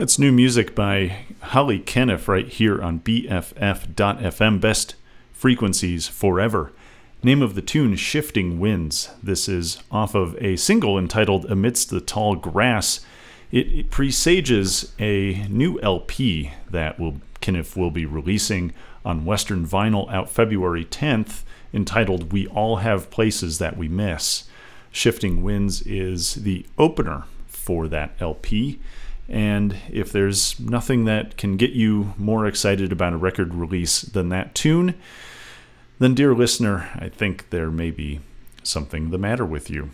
It's new music by Hollie Kenniff right here on BFF.FM. Best frequencies forever. Name of the tune Shifting Winds. This is off of a single entitled Amidst the Tall Grass. It, it presages a new LP that will Kenniff will be releasing on Western Vinyl out February 10th entitled We All Have Places That We Miss. Shifting Winds is the opener for that LP. And if there's nothing that can get you more excited about a record release than that tune, then, dear listener, I think there may be something the matter with you.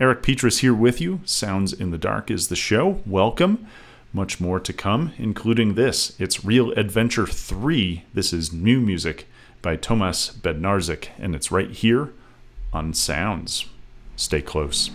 Eric Petrus here with you. Sounds in the Dark is the show. Welcome. Much more to come, including this. It's Real Adventure 3. This is new music by Tomasz Bednarczyk, and it's right here on Sounds. Stay close.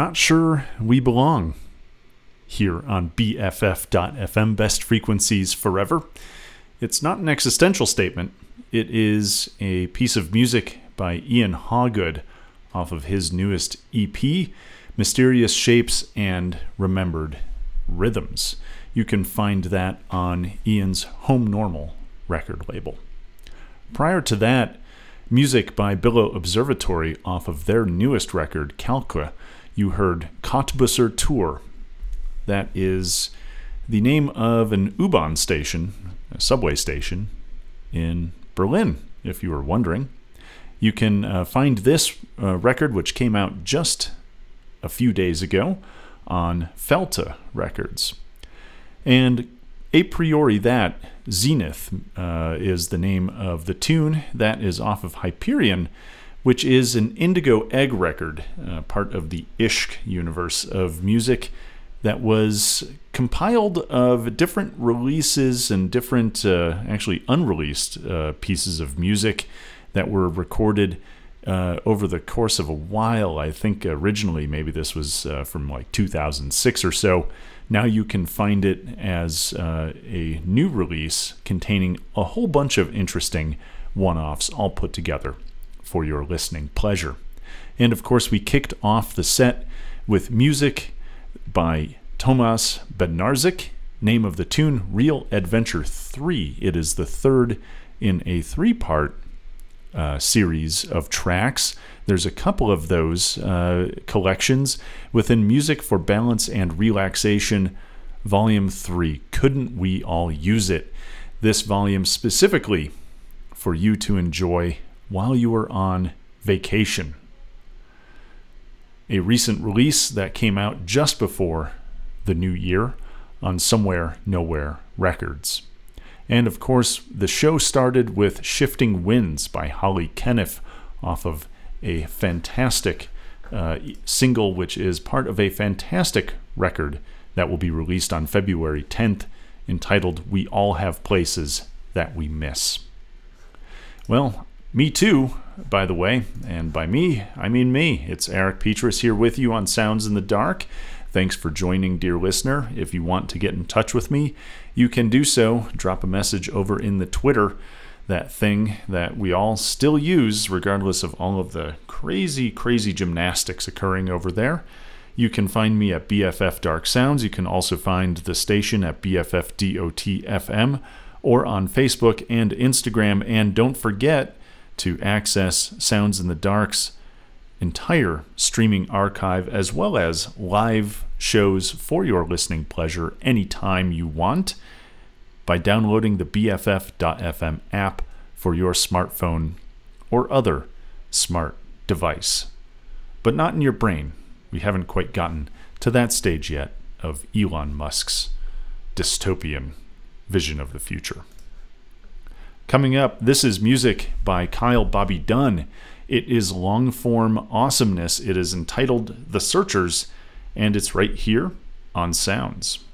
Not sure we belong here on BFF.FM, best frequencies forever. It's not an existential statement, it is a piece of music by Ian Hawgood off of his newest EP, Mysterious Shapes and Remembered Rhythms. You can find that on Ian's Home Normal record label. Prior to that, music by Billow Observatory off of their newest record, Calque, you heard Kottbusser Tor. That is the name of an U-Bahn station, a subway station in Berlin, if you were wondering. You can uh, find this uh, record, which came out just a few days ago, on Felte Records. And a priori, that Zenith uh, is the name of the tune that is off of Hyperion, which is an Indigo Egg record, uh, part of the Ishq universe of music that was compiled of different releases and different, uh, actually unreleased uh, pieces of music that were recorded uh, over the course of a while. I think originally maybe this was uh, from like 2006 or so. Now you can find it as uh, a new release containing a whole bunch of interesting one offs all put together for your listening pleasure. And of course, we kicked off the set with music by Tomasz Bednarczyk. Name of the tune Real Adventure 3. It is the third in a three part uh, series of tracks. There's a couple of those uh, collections within Music for Balance and Relaxation, Volume 3. Couldn't we all use it? This volume specifically for you to enjoy while you are on vacation. A recent release that came out just before the new year on Somewhere Nowhere Records. And of course, the show started with Shifting Winds by Hollie Kenniff off of a fantastic uh, single, which is part of a fantastic record that will be released on February 10th, entitled We All Have Places That We Miss. Well, me too, by the way, and by me, I mean me. It's Eric Petrus here with you on Sounds in the Dark. Thanks for joining, dear listener. If you want to get in touch with me, you can do so. Drop a message over in the Twitter, that thing that we all still use, regardless of all of the crazy, crazy gymnastics occurring over there. You can find me at BFF Dark Sounds. You can also find the station at BFF BFFDOTFM or on Facebook and Instagram. And don't forget to access Sounds in the Dark's entire streaming archive as well as live shows for your listening pleasure anytime you want by downloading the BFF.FM app for your smartphone or other smart device. But not in your brain. We haven't quite gotten to that stage yet of Elon Musk's dystopian vision of the future. Coming up, this is music by Kyle Bobby Dunn. It is long form awesomeness. It is entitled The Searchers, and it's right here on Sounds.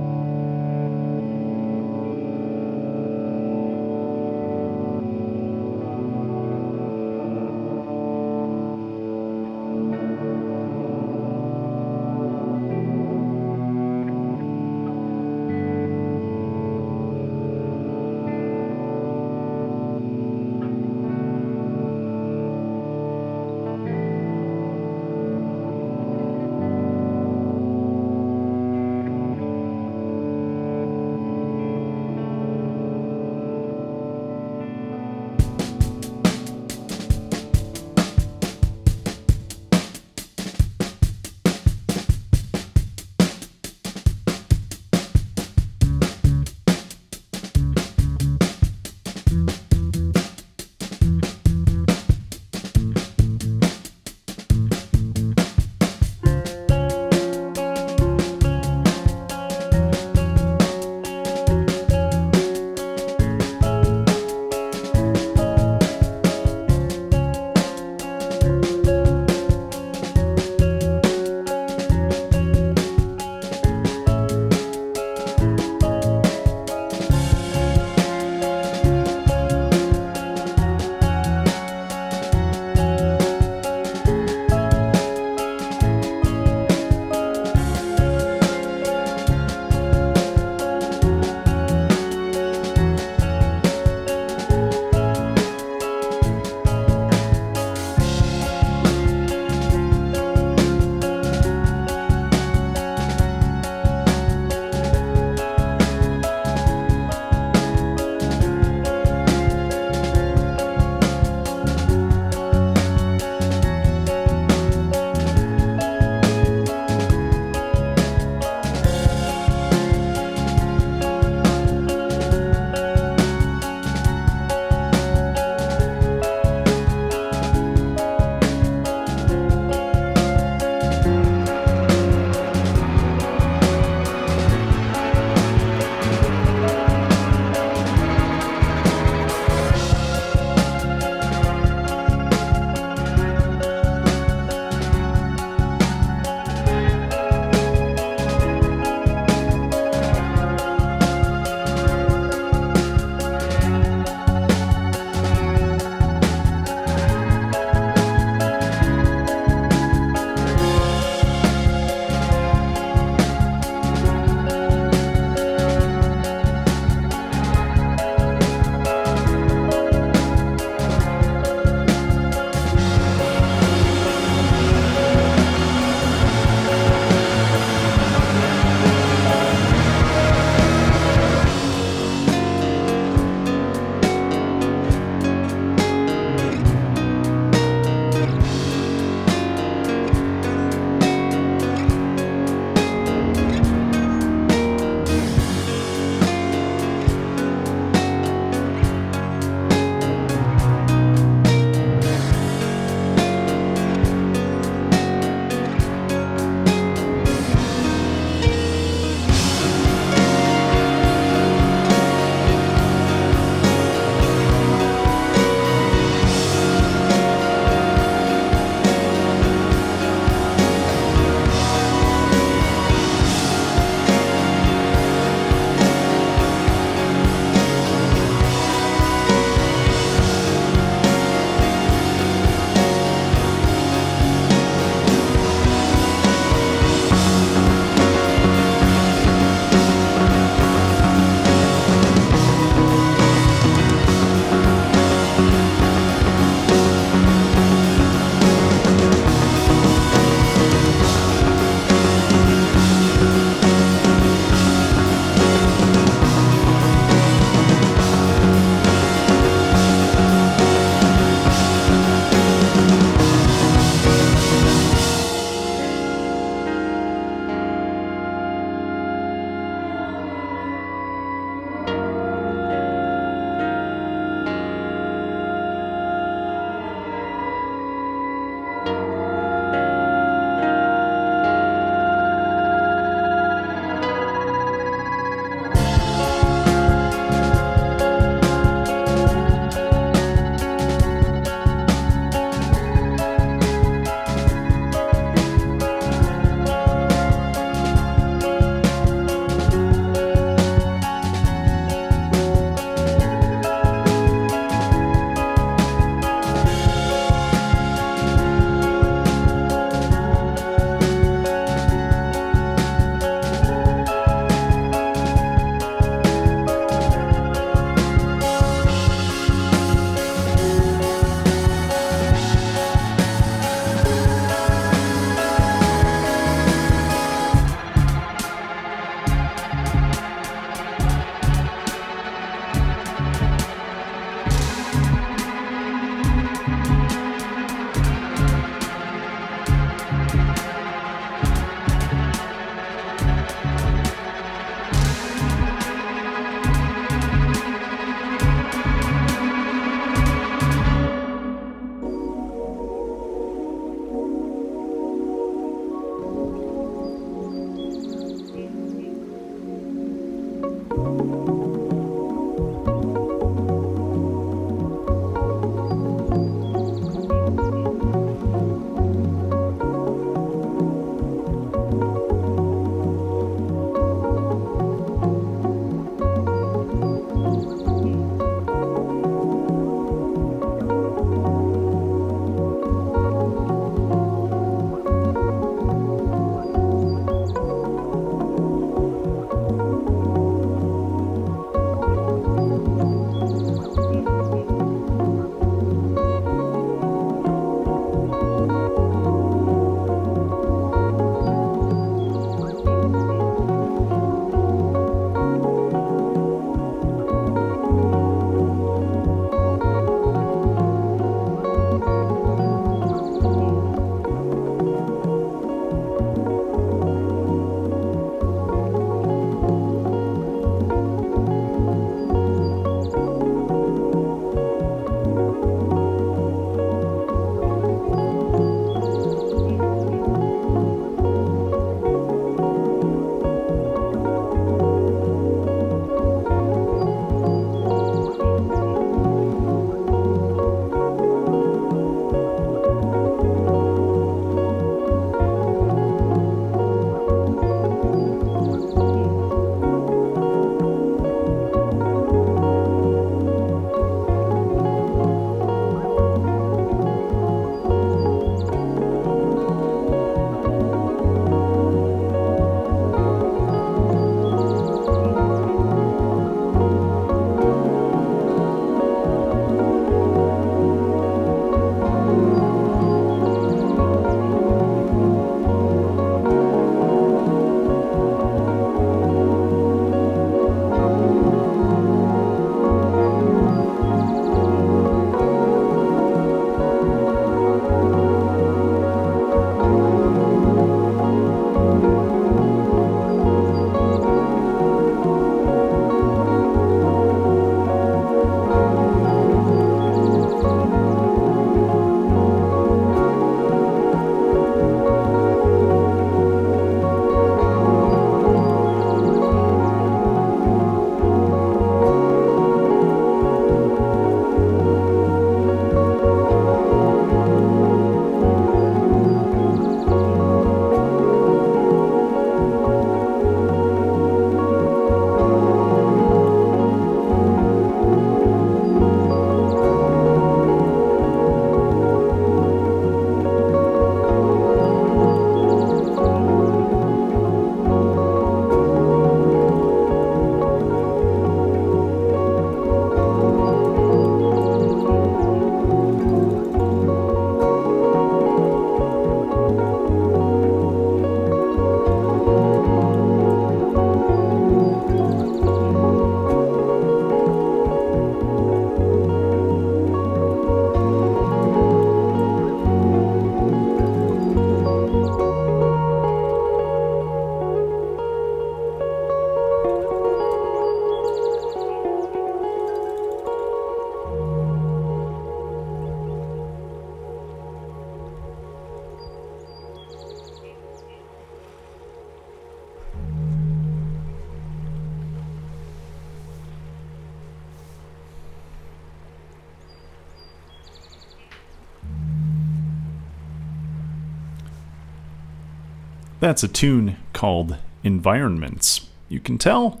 That's a tune called Environments. You can tell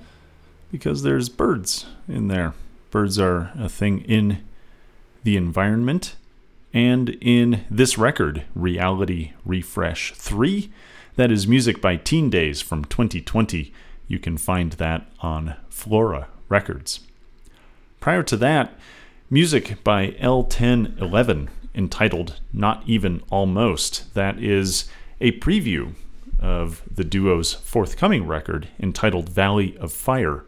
because there's birds in there. Birds are a thing in the environment. And in this record, Reality Refresh 3, that is music by Teen Daze from 2020. You can find that on Flora Records. Prior to that, music by El Ten Eleven entitled Not Even Almost. That is a preview of the duo's forthcoming record entitled Valley of Fire,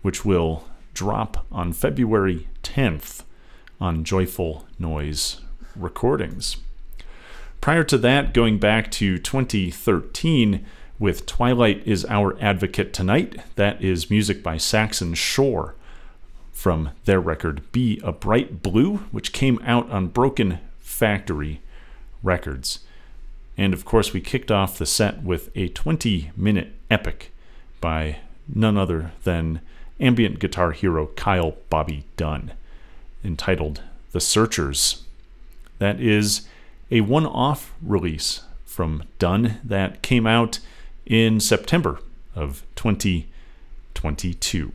which will drop on February 10th on Joyful Noise Recordings. Prior to that, going back to 2013 with Twilight is Our Advocate Tonight, that is music by Saxon Shore from their record Be a Bright Blue, which came out on Broken Factory Records. And of course, we kicked off the set with a 20 minute epic by none other than ambient guitar hero Kyle Bobby Dunn, entitled The Searchers. That is a one off release from Dunn that came out in September of 2022.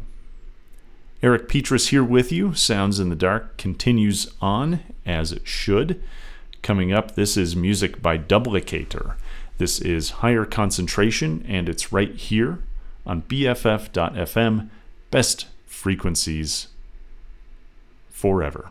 Eric Petrus here with you. Sounds in the Dark continues on as it should. Coming up, this is music by Dublicator. This is Higher Concentration, and it's right here on BFF.FM. Best frequencies forever.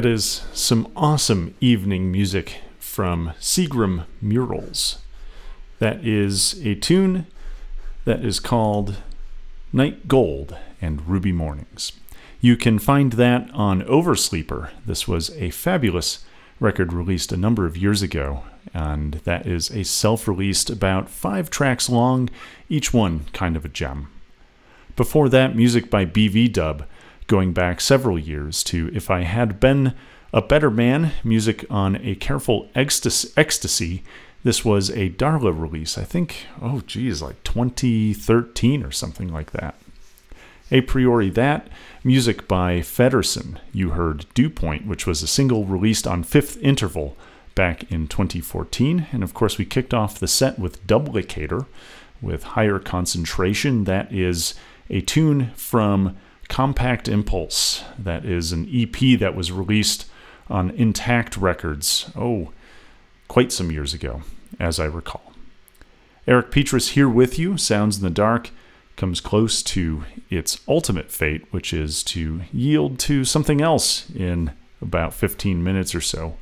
That is some awesome evening music from Seagram Murals. That is a tune that is called Night Gold and Ruby Mornings. You can find that on Oversleeper. This was a fabulous record released a number of years ago, and that is a self released, about five tracks long, each one kind of a gem. Before that, music by bvdub going back several years to If I Had Been a Better Man, music on A Careful Ecstasy. This was a Darla release, I think, oh geez, like 2013 or something like that. A priori, that music by Federsen. You heard Dewpoint, which was a single released on Fifth Interval back in 2014. And of course, we kicked off the set with Dublicator with Higher Concentration. That is a tune from Compact Impulse. That is an EP that was released on Eintakt Records, oh, quite some years ago, as I recall. Eric Petrus here with you, Sounds in the Dark, comes close to its ultimate fate, which is to yield to something else in about 15 minutes or so.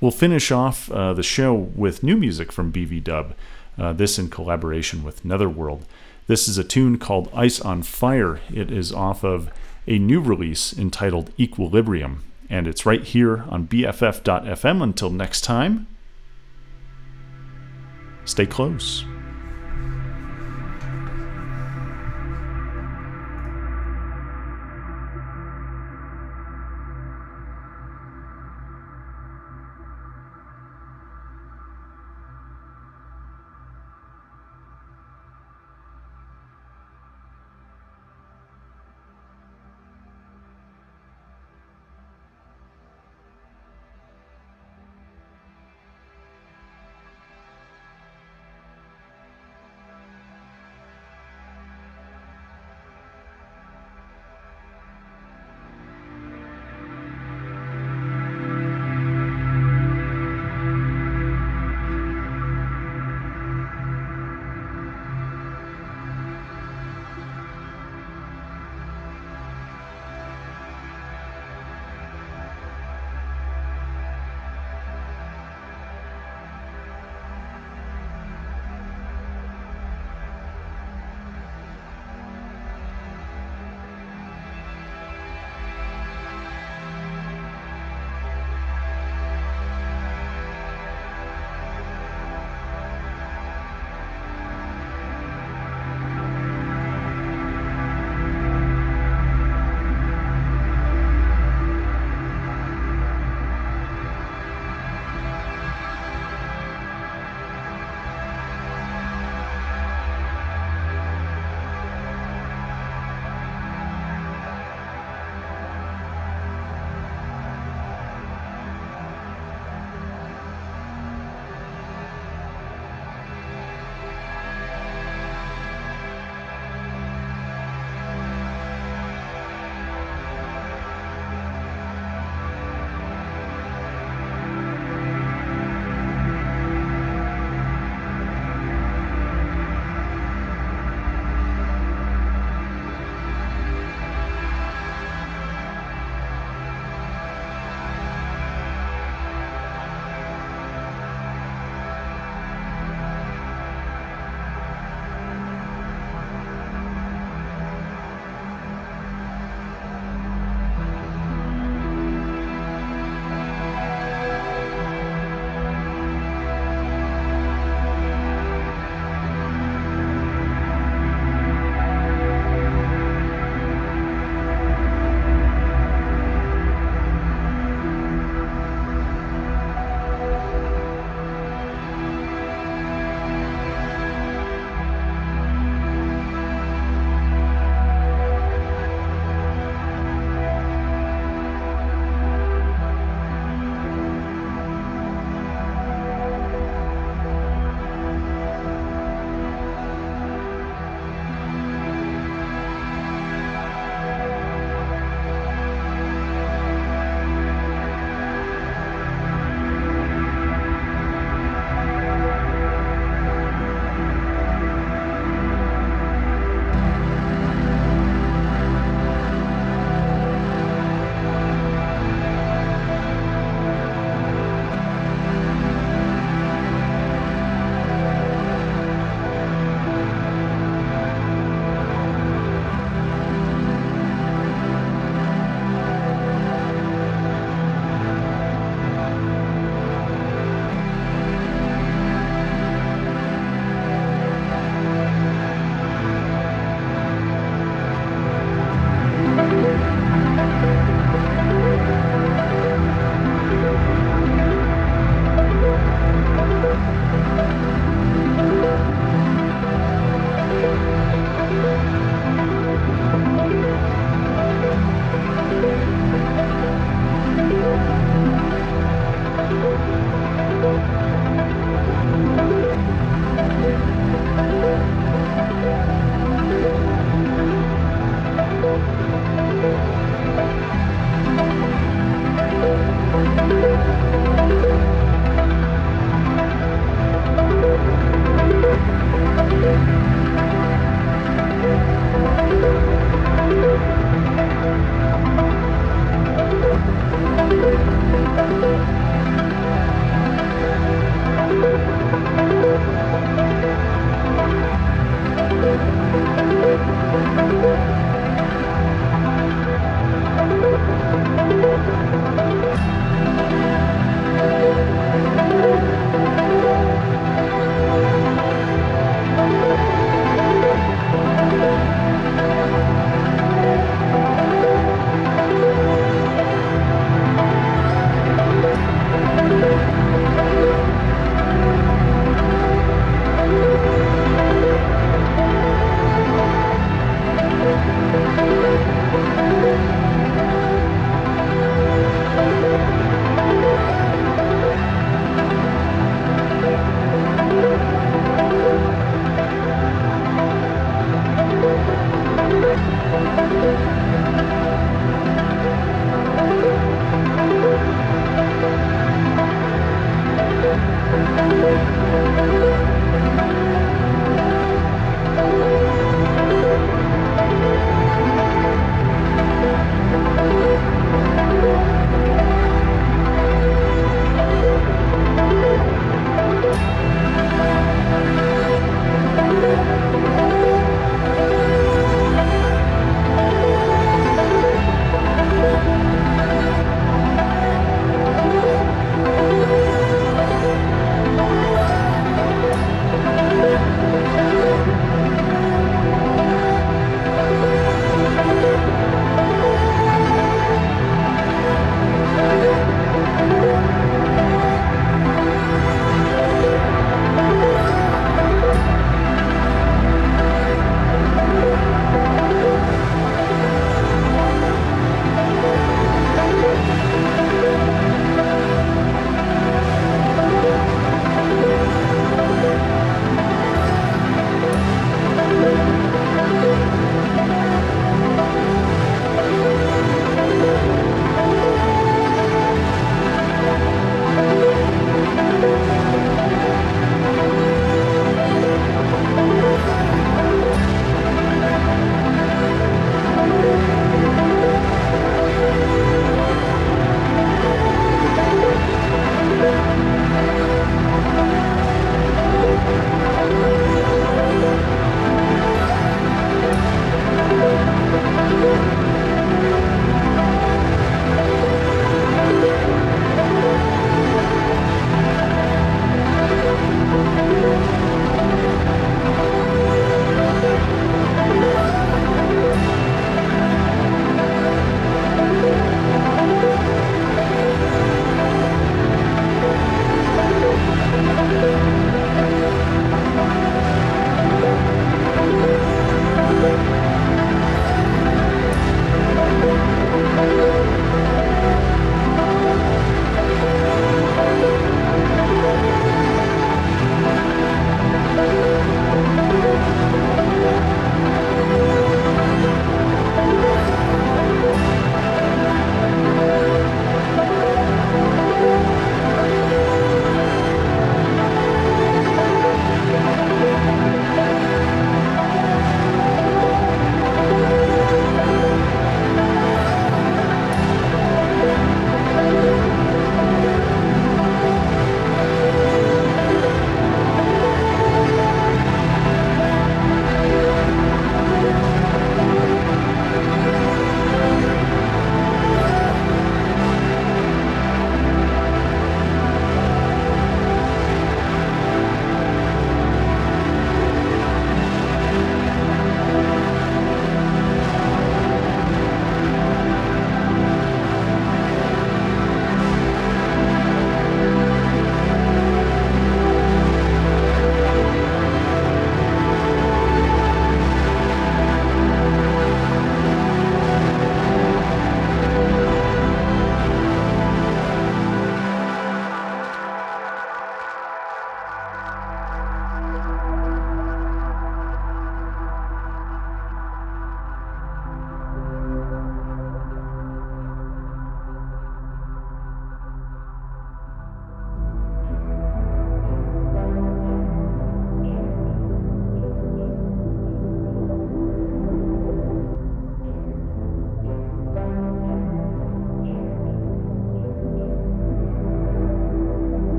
We'll finish off uh, the show with new music from bvdub, uh, this in collaboration with Netherworld. This is a tune called Ice on Fire. It is off of a new release entitled Equilibrium, and it's right here on BFF.fm. Until next time, stay close.